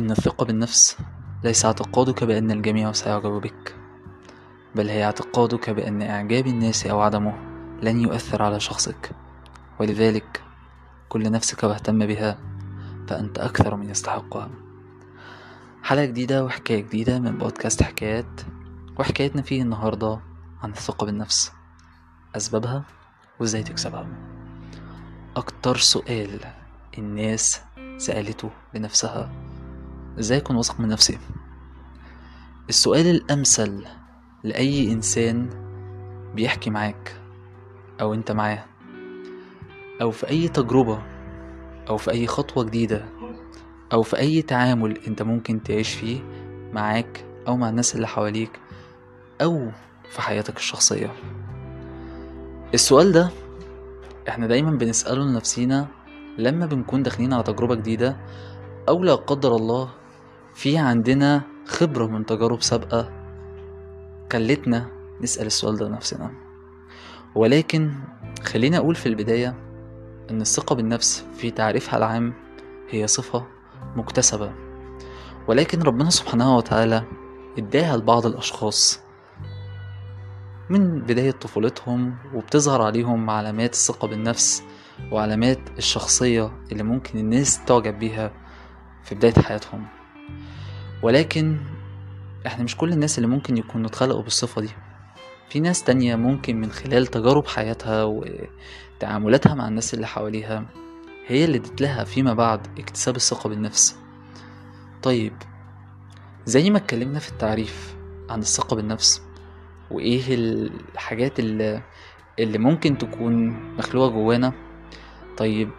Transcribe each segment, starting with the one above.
إن الثقة بالنفس ليس اعتقادك بأن الجميع سيعجب بك بل هي اعتقادك بأن إعجاب الناس أو عدمه لن يؤثر على شخصك. ولذلك كل نفسك واهتم بها فأنت أكثر من يستحقها. حلقة جديدة وحكاية جديدة من بودكاست حكايات وحكايتنا فيه النهاردة عن الثقة بالنفس. أسبابها وإزاي تكسبها. أكتر سؤال الناس سألته لنفسها إزاي أكون واثق من نفسي؟ السؤال الأمثل لأي إنسان بيحكي معاك أو أنت معاه أو في أي تجربة أو في أي خطوة جديدة أو في أي تعامل أنت ممكن تعيش فيه معاك أو مع الناس اللي حواليك أو في حياتك الشخصية. السؤال ده إحنا دايما بنسأله لنفسينا لما بنكون داخلين على تجربة جديدة أو لا قدر الله في عندنا خبرة من تجارب سابقة خلتنا نسأل السؤال ده لنفسنا. ولكن خلينا أقول في البداية إن الثقة بالنفس في تعريفها العام هي صفة مكتسبة. ولكن ربنا سبحانه وتعالى اداها لبعض الأشخاص. من بداية طفولتهم وبتظهر عليهم علامات الثقة بالنفس وعلامات الشخصية اللي ممكن الناس تعجب بيها في بداية حياتهم. ولكن إحنا مش كل الناس اللي ممكن يكونوا اتخلقوا بالصفة دي. في ناس تانية ممكن من خلال تجارب حياتها وتعاملاتها مع الناس اللي حواليها هي اللي ادت لها فيما بعد اكتساب الثقة بالنفس. طيب زي ما اتكلمنا في التعريف عن الثقة بالنفس وايه الحاجات اللي, اللي ممكن تكون مخلوقة جوانا طيب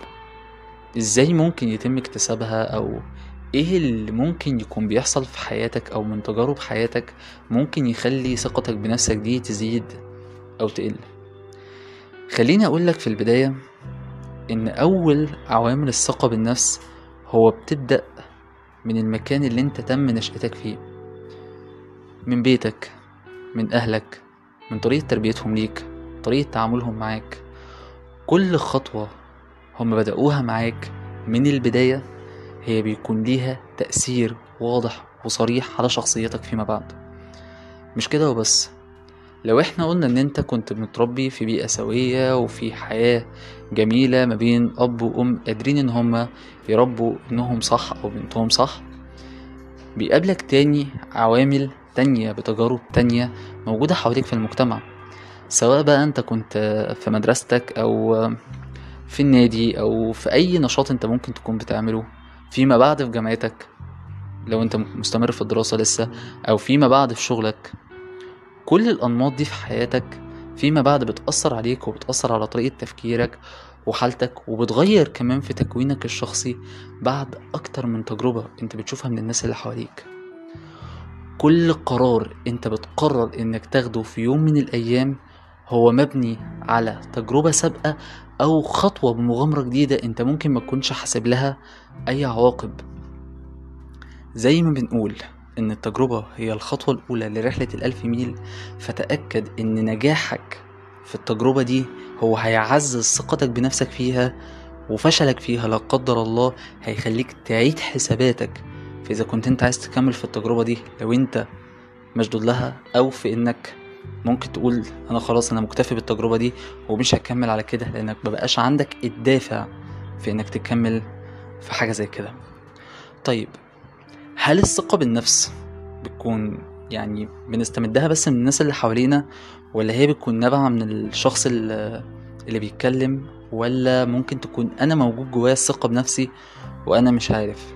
إزاي ممكن يتم اكتسابها أو إيه اللي ممكن يكون بيحصل في حياتك أو من تجارب حياتك ممكن يخلي ثقتك بنفسك دي تزيد أو تقل؟ خليني اقولك في البداية إن أول عوامل الثقة بالنفس هو بتبدأ من المكان اللي أنت تم نشأتك فيه. من بيتك من أهلك من طريقة تربيتهم ليك طريقة تعاملهم معاك. كل خطوة هم بدأوها معاك من البداية هي بيكون ليها تأثير واضح وصريح على شخصيتك فيما بعد. مش كده وبس. لو إحنا قلنا إن أنت كنت متربي في بيئة سوية وفي حياة جميلة ما بين أب وأم قادرين إن هما يربوا ابنهم صح أو بنتهم صح بيقابلك تاني عوامل تانية بتجارب تانية موجودة حواليك في المجتمع. سواء بقى أنت كنت في مدرستك أو في النادي أو في أي نشاط أنت ممكن تكون بتعمله. فيما بعد في جامعتك لو انت مستمر في الدراسة لسه أو فيما بعد في شغلك كل الأنماط دي في حياتك فيما بعد بتأثر عليك وبتأثر على طريقة تفكيرك وحالتك وبتغير كمان في تكوينك الشخصي بعد أكتر من تجربة انت بتشوفها من الناس اللي حواليك. كل قرار انت بتقرر انك تاخده في يوم من الأيام هو مبني على تجربة سابقة أو خطوة بمغامرة جديدة أنت ممكن ما تكونش حاسب لها أي عواقب. زي ما بنقول إن التجربة هي الخطوة الأولى لرحلة الألف ميل فتأكد إن نجاحك في التجربة دي هو هيعزز ثقتك بنفسك فيها وفشلك فيها لا قدر الله هيخليك تعيد حساباتك. فإذا كنت أنت عايز تكمل في التجربة دي لو أنت مشدود لها أو في إنك ممكن تقول أنا خلاص أنا مكتفي بالتجربة دي ومش هكمل على كده لأنك مبقاش عندك الدافع في إنك تكمل في حاجة زي كده. طيب هل الثقة بالنفس بتكون يعني بنستمدها بس من الناس اللي حوالينا ولا هي بتكون نابعة من الشخص اللي, بيتكلم ولا ممكن تكون أنا موجود جوايا الثقة بنفسي وأنا مش عارف؟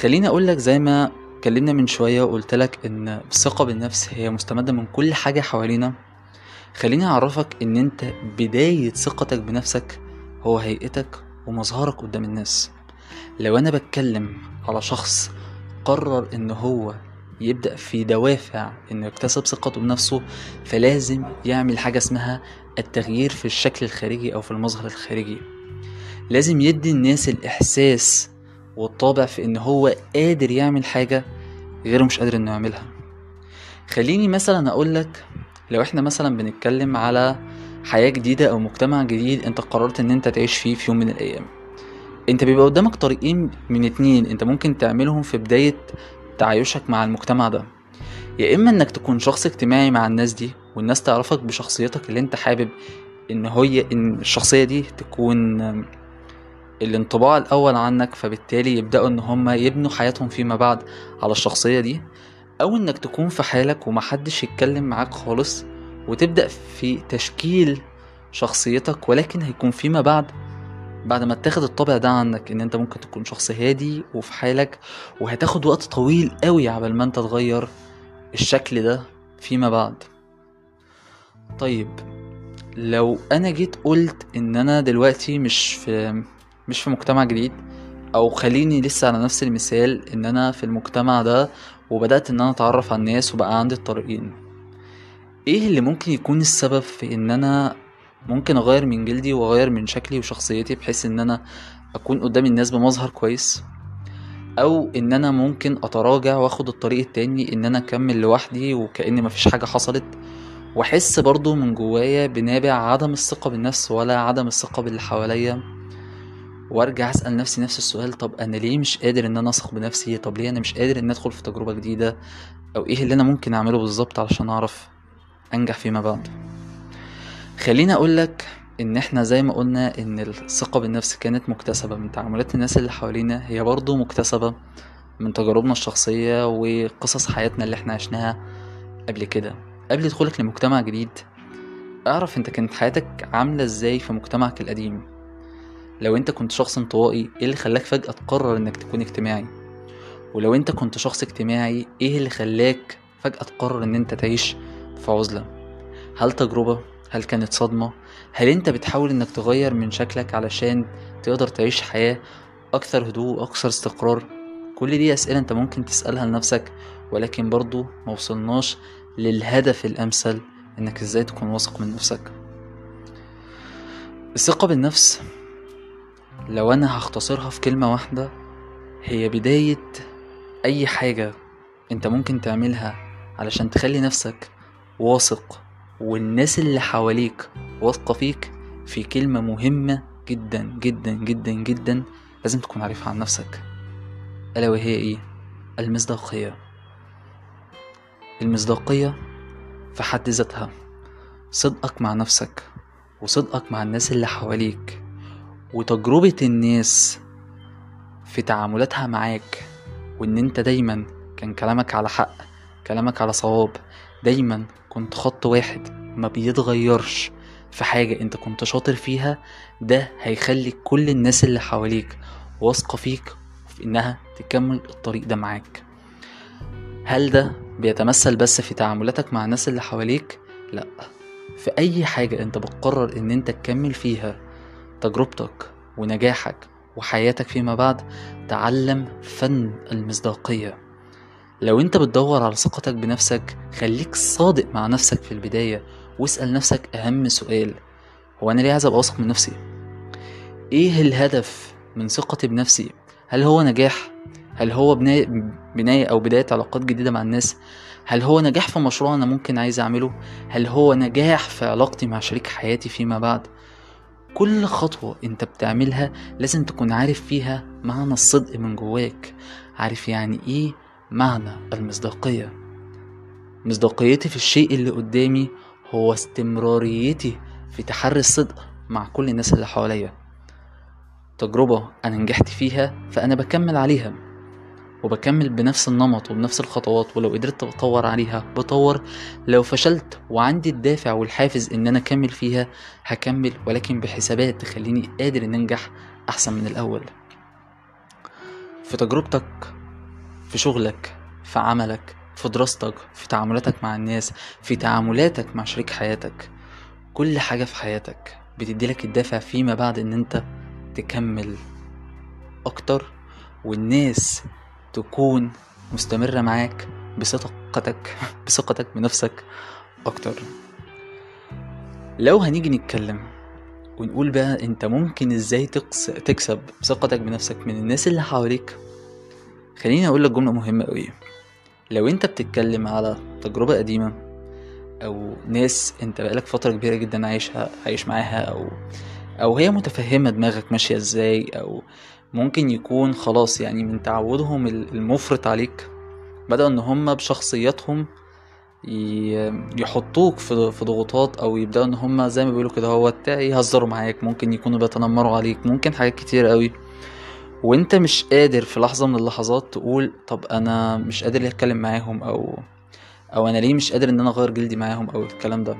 خليني أقولك زي ما اتكلمنا من شوية وقلت لك إن الثقة بالنفس هي مستمدة من كل حاجة حوالينا. خليني أعرفك إن أنت بداية ثقتك بنفسك هو هيئتك ومظهرك قدام الناس. لو أنا بتكلم على شخص قرر إن هو يبدأ في دوافع إنه يكتسب ثقته بنفسه فلازم يعمل حاجة اسمها التغيير في الشكل الخارجي أو في المظهر الخارجي. لازم يدي الناس الإحساس والطابع في إن هو قادر يعمل حاجة غيره مش قادر إنه يعملها. خليني مثلا أقولك لو إحنا مثلا بنتكلم على حياة جديدة أو مجتمع جديد أنت قررت إن أنت تعيش فيه في يوم من الأيام. أنت بيبقى قدامك طريقين من اتنين أنت ممكن تعملهم في بداية تعايشك مع المجتمع ده. يا إما إنك تكون شخص اجتماعي مع الناس دي والناس تعرفك بشخصيتك اللي أنت حابب إن هي إن الشخصية دي تكون الانطباع الأول عنك فبالتالي يبدأوا إن هم يبنوا حياتهم فيما بعد على الشخصية دي أو إنك تكون في حالك ومحدش يتكلم معاك خالص وتبدأ في تشكيل شخصيتك ولكن هيكون فيما بعد بعد ما تاخد الطابع ده عنك إن أنت ممكن تكون شخص هادي وفي حالك وهتاخد وقت طويل قوي عبال ما أنت تغير الشكل ده فيما بعد. طيب لو أنا جيت قلت إن أنا دلوقتي مش في مش في مجتمع جديد. أو خليني لسه على نفس المثال إن أنا في المجتمع ده وبدأت إن أنا أتعرف على الناس وبقى عندي الطريقين. إيه اللي ممكن يكون السبب في إن أنا ممكن أغير من جلدي وأغير من شكلي وشخصيتي بحيث إن أنا أكون قدام الناس بمظهر كويس؟ أو إن أنا ممكن أتراجع وآخد الطريق التاني إن أنا أكمل لوحدي وكأن مفيش حاجة حصلت؟ وأحس برضو من جوايا بنابع عدم الثقة بالنفس ولا عدم الثقة باللي حواليا. وارجع اسأل نفسي نفس السؤال طب أنا ليه مش قادر إن أنا أثق بنفسي؟ طب ليه أنا مش قادر إن أدخل في تجربة جديدة؟ أو إيه اللي أنا ممكن أعمله بالظبط علشان أعرف أنجح فيما بعد؟ خليني اقولك إن إحنا زي ما قلنا إن الثقة بالنفس كانت مكتسبة من تعاملات الناس اللي حوالينا. هي برضو مكتسبة من تجاربنا الشخصية وقصص حياتنا اللي إحنا عشناها قبل كده. قبل دخولك لمجتمع جديد أعرف أنت كانت حياتك عاملة إزاي في مجتمعك القديم؟ لو انت كنت شخص انطوائي إيه اللي خلاك فجأة تقرر انك تكون اجتماعي؟ ولو انت كنت شخص اجتماعي إيه اللي خلاك فجأة تقرر ان انت تعيش في عزلة؟ هل تجربة؟ هل كانت صدمة؟ هل انت بتحاول انك تغير من شكلك علشان تقدر تعيش حياة أكثر هدوء أكثر استقرار؟ كل دي أسئلة انت ممكن تسألها لنفسك ولكن برضو موصلناش للهدف الأمثل انك إزاي تكون واثق من نفسك. الثقة بالنفس لو أنا هختصرها في كلمة واحدة هي بداية أي حاجة أنت ممكن تعملها علشان تخلي نفسك واثق والناس اللي حواليك واثقة فيك في كلمة مهمة جدا جدا جدا جدا لازم تكون عارفها عن نفسك. ألا وهي إيه؟ المصداقية. المصداقية في حد ذاتها. صدقك مع نفسك وصدقك مع الناس اللي حواليك. وتجربة الناس في تعاملاتها معاك وإن أنت دايما كان كلامك على حق كلامك على صواب دايما كنت خط واحد ما بيتغيرش في حاجة أنت كنت شاطر فيها ده هيخلي كل الناس اللي حواليك واثقة فيك في إنها تكمل الطريق ده معاك هل ده بيتمثل بس في تعاملاتك مع الناس اللي حواليك؟ لأ في أي حاجة أنت بتقرر إن أنت تكمل فيها تجربتك ونجاحك وحياتك فيما بعد تعلم فن المصداقية لو انت بتدور على ثقتك بنفسك خليك صادق مع نفسك في البداية واسأل نفسك أهم سؤال هو أنا ليه عايز أبقى واثق من نفسي؟ إيه الهدف من ثقتي بنفسي؟ هل هو نجاح؟ هل هو بناية, بناية أو بداية علاقات جديدة مع الناس؟ هل هو نجاح في مشروع أنا ممكن عايز أعمله؟ هل هو نجاح في علاقتي مع شريك حياتي فيما بعد؟ كل خطوة انت بتعملها لازم تكون عارف فيها معنى الصدق من جواك. عارف يعني إيه معنى المصداقية؟ مصداقيتي في الشيء اللي قدامي هو استمراريتي في تحري الصدق مع كل الناس اللي حواليا. تجربة أنا نجحت فيها فأنا بكمل عليها. وبكمل بنفس النمط وبنفس الخطوات ولو قدرت بطور عليها. بطور. لو فشلت وعندي الدافع والحافز إن أنا أكمل فيها هكمل. ولكن بحسابات تخليني قادر إن أنجح أحسن من الأول. في تجربتك في شغلك في عملك في دراستك في تعاملاتك مع الناس في تعاملاتك مع شريك حياتك كل حاجة في حياتك بتديلك الدافع فيما بعد إن أنت تكمل أكتر والناس تكون مستمرة معاك بثقتك بثقتك بنفسك أكتر. لو هنيجي نتكلم ونقول بقى أنت ممكن إزاي تكس... تكسب ثقتك بنفسك من الناس اللي حواليك خليني أقول لك جملة مهمة قوي لو أنت بتتكلم على تجربة قديمة أو ناس أنت بقالك فترة كبيرة جدا عايشها عايش معاها أو أو هي متفهمة دماغك ماشية إزاي أو ممكن يكون خلاص يعني من تعودهم المفرط عليك بدأوا إن هم بشخصياتهم يحطوك في ضغوطات أو يبدأوا إن هم زي ما بيقولوا كده هو يهزروا معاك ممكن يكونوا بيتنمروا عليك ممكن حاجات كتير قوي وأنت مش قادر في لحظة من اللحظات تقول طب أنا مش قادر أتكلم معاهم أو أو أنا ليه مش قادر إن أنا أغير جلدي معاهم أو الكلام ده.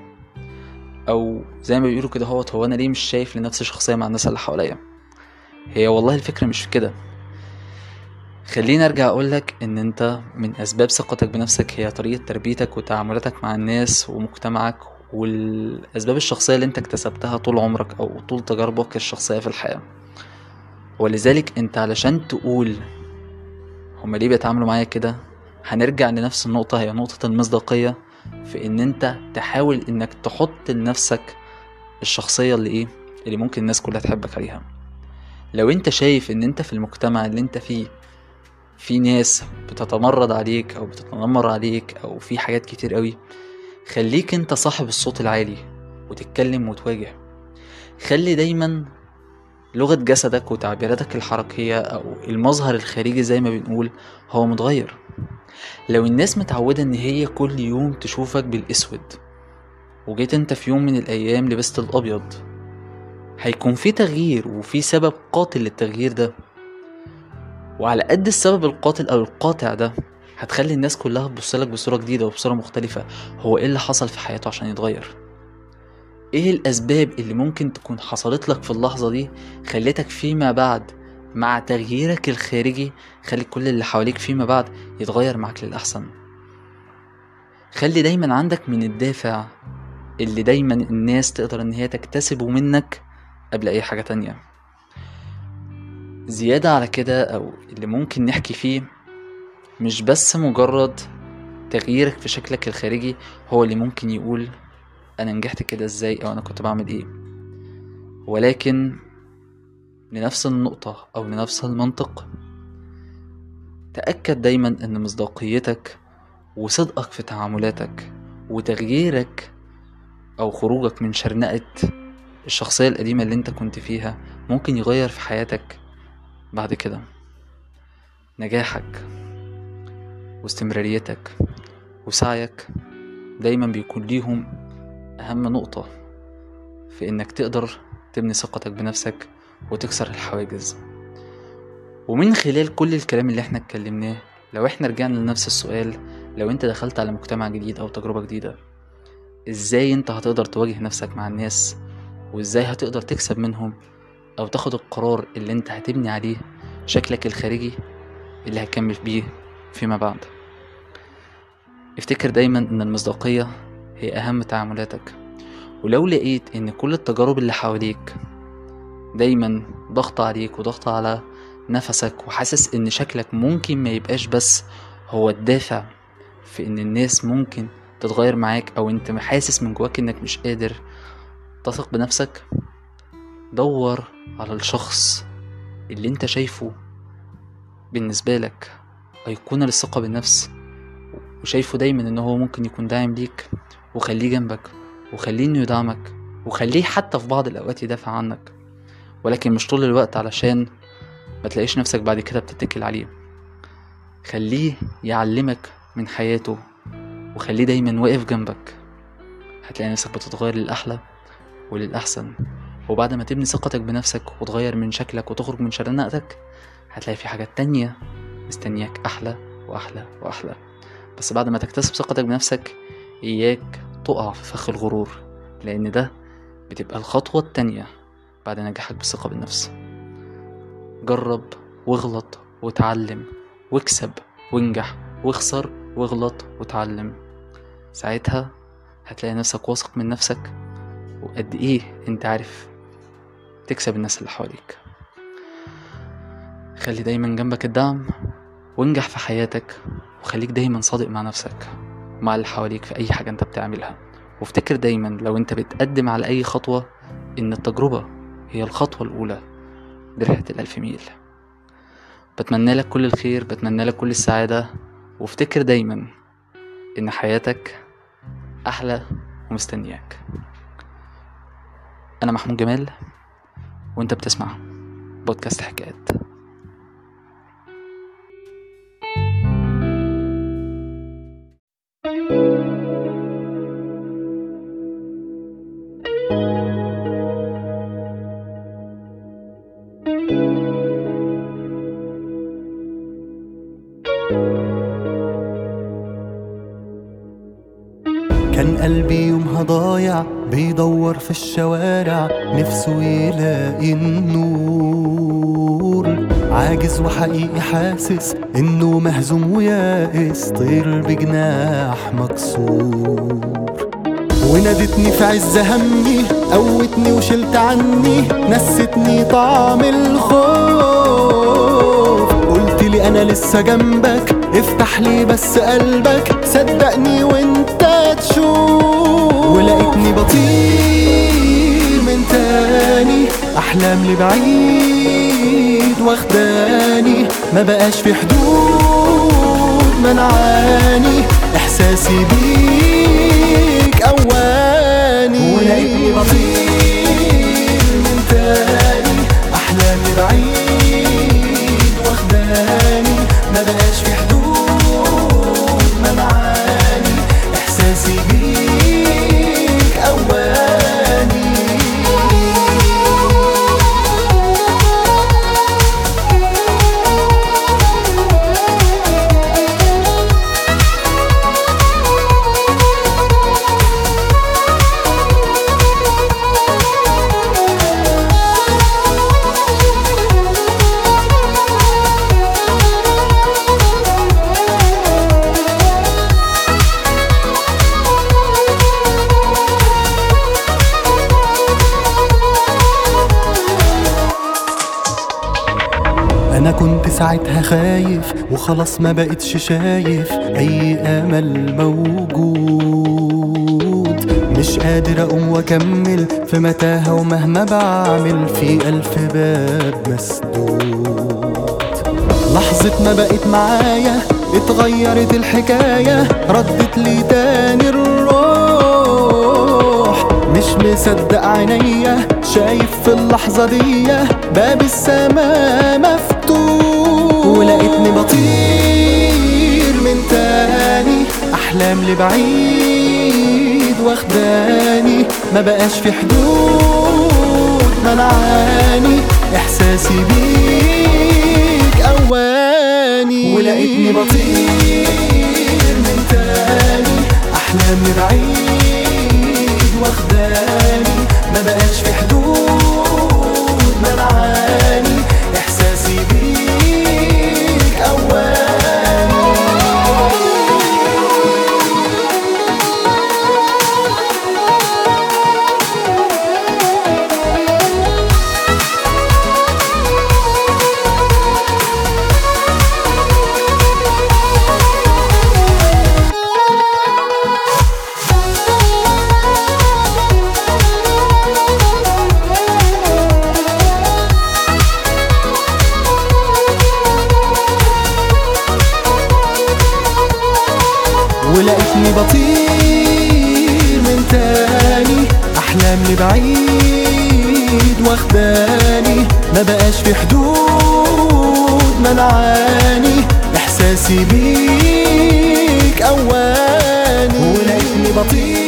أو زي ما بيقولوا كده هو أنا ليه مش شايف لنفسي شخصية مع الناس اللي حواليا؟ هي والله الفكرة مش في كده. خليني أرجع اقولك إن أنت من أسباب ثقتك بنفسك هي طريقة تربيتك وتعاملاتك مع الناس ومجتمعك والأسباب الشخصية اللي أنت اكتسبتها طول عمرك أو طول تجاربك الشخصية في الحياة. ولذلك أنت علشان تقول هما ليه بيتعاملوا معايا كده هنرجع لنفس النقطة هي نقطة المصداقية في إن أنت تحاول إنك تحط لنفسك الشخصية اللي إيه اللي ممكن الناس كلها تحبك عليها. لو انت شايف ان انت في المجتمع اللي انت فيه في ناس بتتمرد عليك أو بتتنمر عليك أو في حاجات كتير قوي خليك انت صاحب الصوت العالي وتتكلم وتواجه. خلي دايما لغة جسدك وتعبيراتك الحركية أو المظهر الخارجي زي ما بنقول هو متغير. لو الناس متعودة إن هي كل يوم تشوفك بالأسود وجيت انت في يوم من الأيام لبست الأبيض هيكون في تغيير وفي سبب قاتل للتغيير ده. وعلى قد السبب القاتل أو القاطع ده هتخلي الناس كلها تبصلك بصورة جديدة وبصورة مختلفة. هو إيه اللي حصل في حياته عشان يتغير؟ إيه الأسباب اللي ممكن تكون حصلت لك في اللحظة دي خلتك فيما بعد مع تغييرك الخارجي خلي كل اللي حواليك فيما بعد يتغير معاك للأحسن. خلي دايما عندك من الدافع اللي دايما الناس تقدر إن هي تكتسبه منك قبل أي حاجة تانية. زيادة على كده أو اللي ممكن نحكي فيه مش بس مجرد تغييرك في شكلك الخارجي هو اللي ممكن يقول أنا نجحت كده إزاي أو أنا كنت بعمل إيه. ولكن لنفس النقطة أو لنفس المنطق تأكد دايما إن مصداقيتك وصدقك في تعاملاتك وتغييرك أو خروجك من شرنقة الشخصية القديمة اللي انت كنت فيها ممكن يغير في حياتك بعد كده. نجاحك واستمراريتك وسعيك دايما بيكون ليهم أهم نقطة في إنك تقدر تبني ثقتك بنفسك وتكسر الحواجز. ومن خلال كل الكلام اللي إحنا اتكلمناه لو إحنا رجعنا لنفس السؤال لو انت دخلت على مجتمع جديد أو تجربة جديدة إزاي انت هتقدر تواجه نفسك مع الناس وإزاي هتقدر تكسب منهم أو تاخد القرار اللي أنت هتبني عليه شكلك الخارجي اللي هتكمل بيه فيما بعد. افتكر دايما إن المصداقية هي أهم تعاملاتك. ولو لقيت إن كل التجارب اللي حواليك دايما ضغط عليك وضغط على نفسك وحاسس إن شكلك ممكن ما يبقاش بس هو الدافع في إن الناس ممكن تتغير معاك أو أنت حاسس من جواك إنك مش قادر تثق بنفسك. دور على الشخص اللي انت شايفه بالنسبة لك أيقونة للثقة بالنفس وشايفه دايما إن هو ممكن يكون داعم ليك وخليه جنبك وخليه إنه يدعمك وخليه حتى في بعض الأوقات يدافع عنك. ولكن مش طول الوقت علشان ما تلاقيش نفسك بعد كده بتتكل عليه. خليه يعلمك من حياته وخليه دايما واقف جنبك. هتلاقي نفسك بتتغير للأحلى. وللأحسن. وبعد ما تبني ثقتك بنفسك وتغير من شكلك وتخرج من شرنقتك هتلاقي في حاجات تانية مستنياك أحلى وأحلى وأحلى. بس بعد ما تكتسب ثقتك بنفسك إياك تقع في فخ الغرور لأن ده بتبقى الخطوة التانية بعد نجاحك بالثقة بالنفس. جرب واغلط وتعلم واكسب وانجح واخسر واغلط وتعلم. ساعتها هتلاقي نفسك واثق من نفسك وقد إيه أنت عارف تكسب الناس اللي حواليك. خلي دايما جنبك الدعم وانجح في حياتك وخليك دايما صادق مع نفسك ومع اللي حواليك في أي حاجة أنت بتعملها. وافتكر دايما لو أنت بتقدم على أي خطوة إن التجربة هي الخطوة الأولى لرحلة الألف ميل. بتمنى لك كل الخير بتمنى لك كل السعادة وافتكر دايما إن حياتك أحلى ومستنياك. أنا محمود جمال وأنت بتسمع بودكاست حكايات. بيدور في الشوارع نفسه يلاقي النور. عاجز وحقيقي حاسس إنه مهزوم ويائس طير بجناح مكسور. ونادتني في عز همي قوتني وشلت عني نستني طعم الخوف. قلت لي أنا لسه جنبك افتح لي بس قلبك صدقني وانت تشوف. ولقيتني بطير من تاني. أحلام لبعيد واخداني. ما بقاش في حدود منعاني إحساسي بيك أواني. ولقيتني بطير. ساعتها خايف وخلاص ما بقتش شايف أي آمل موجود. مش قادر أقوم وأكمل في متاهة ومهما بعمل في ألف باب مسدود. لحظة ما بقت معايا اتغيرت الحكاية ردت لي تاني الروح. مش مصدق عينيا شايف في اللحظة دي باب السماء مفتوح. ولقيتني بطير من تاني. أحلام لبعيد واخداني. ما بقاش في حدود منعاني إحساسي بيك أواني. ولقيتني بطير من تاني. أحلامي بعيد واخداني. ما بقاش في احلام لبعيد واخداني. ما بقاش في حدود منعاني إحساسي بيك أواني. ولقيتني بطير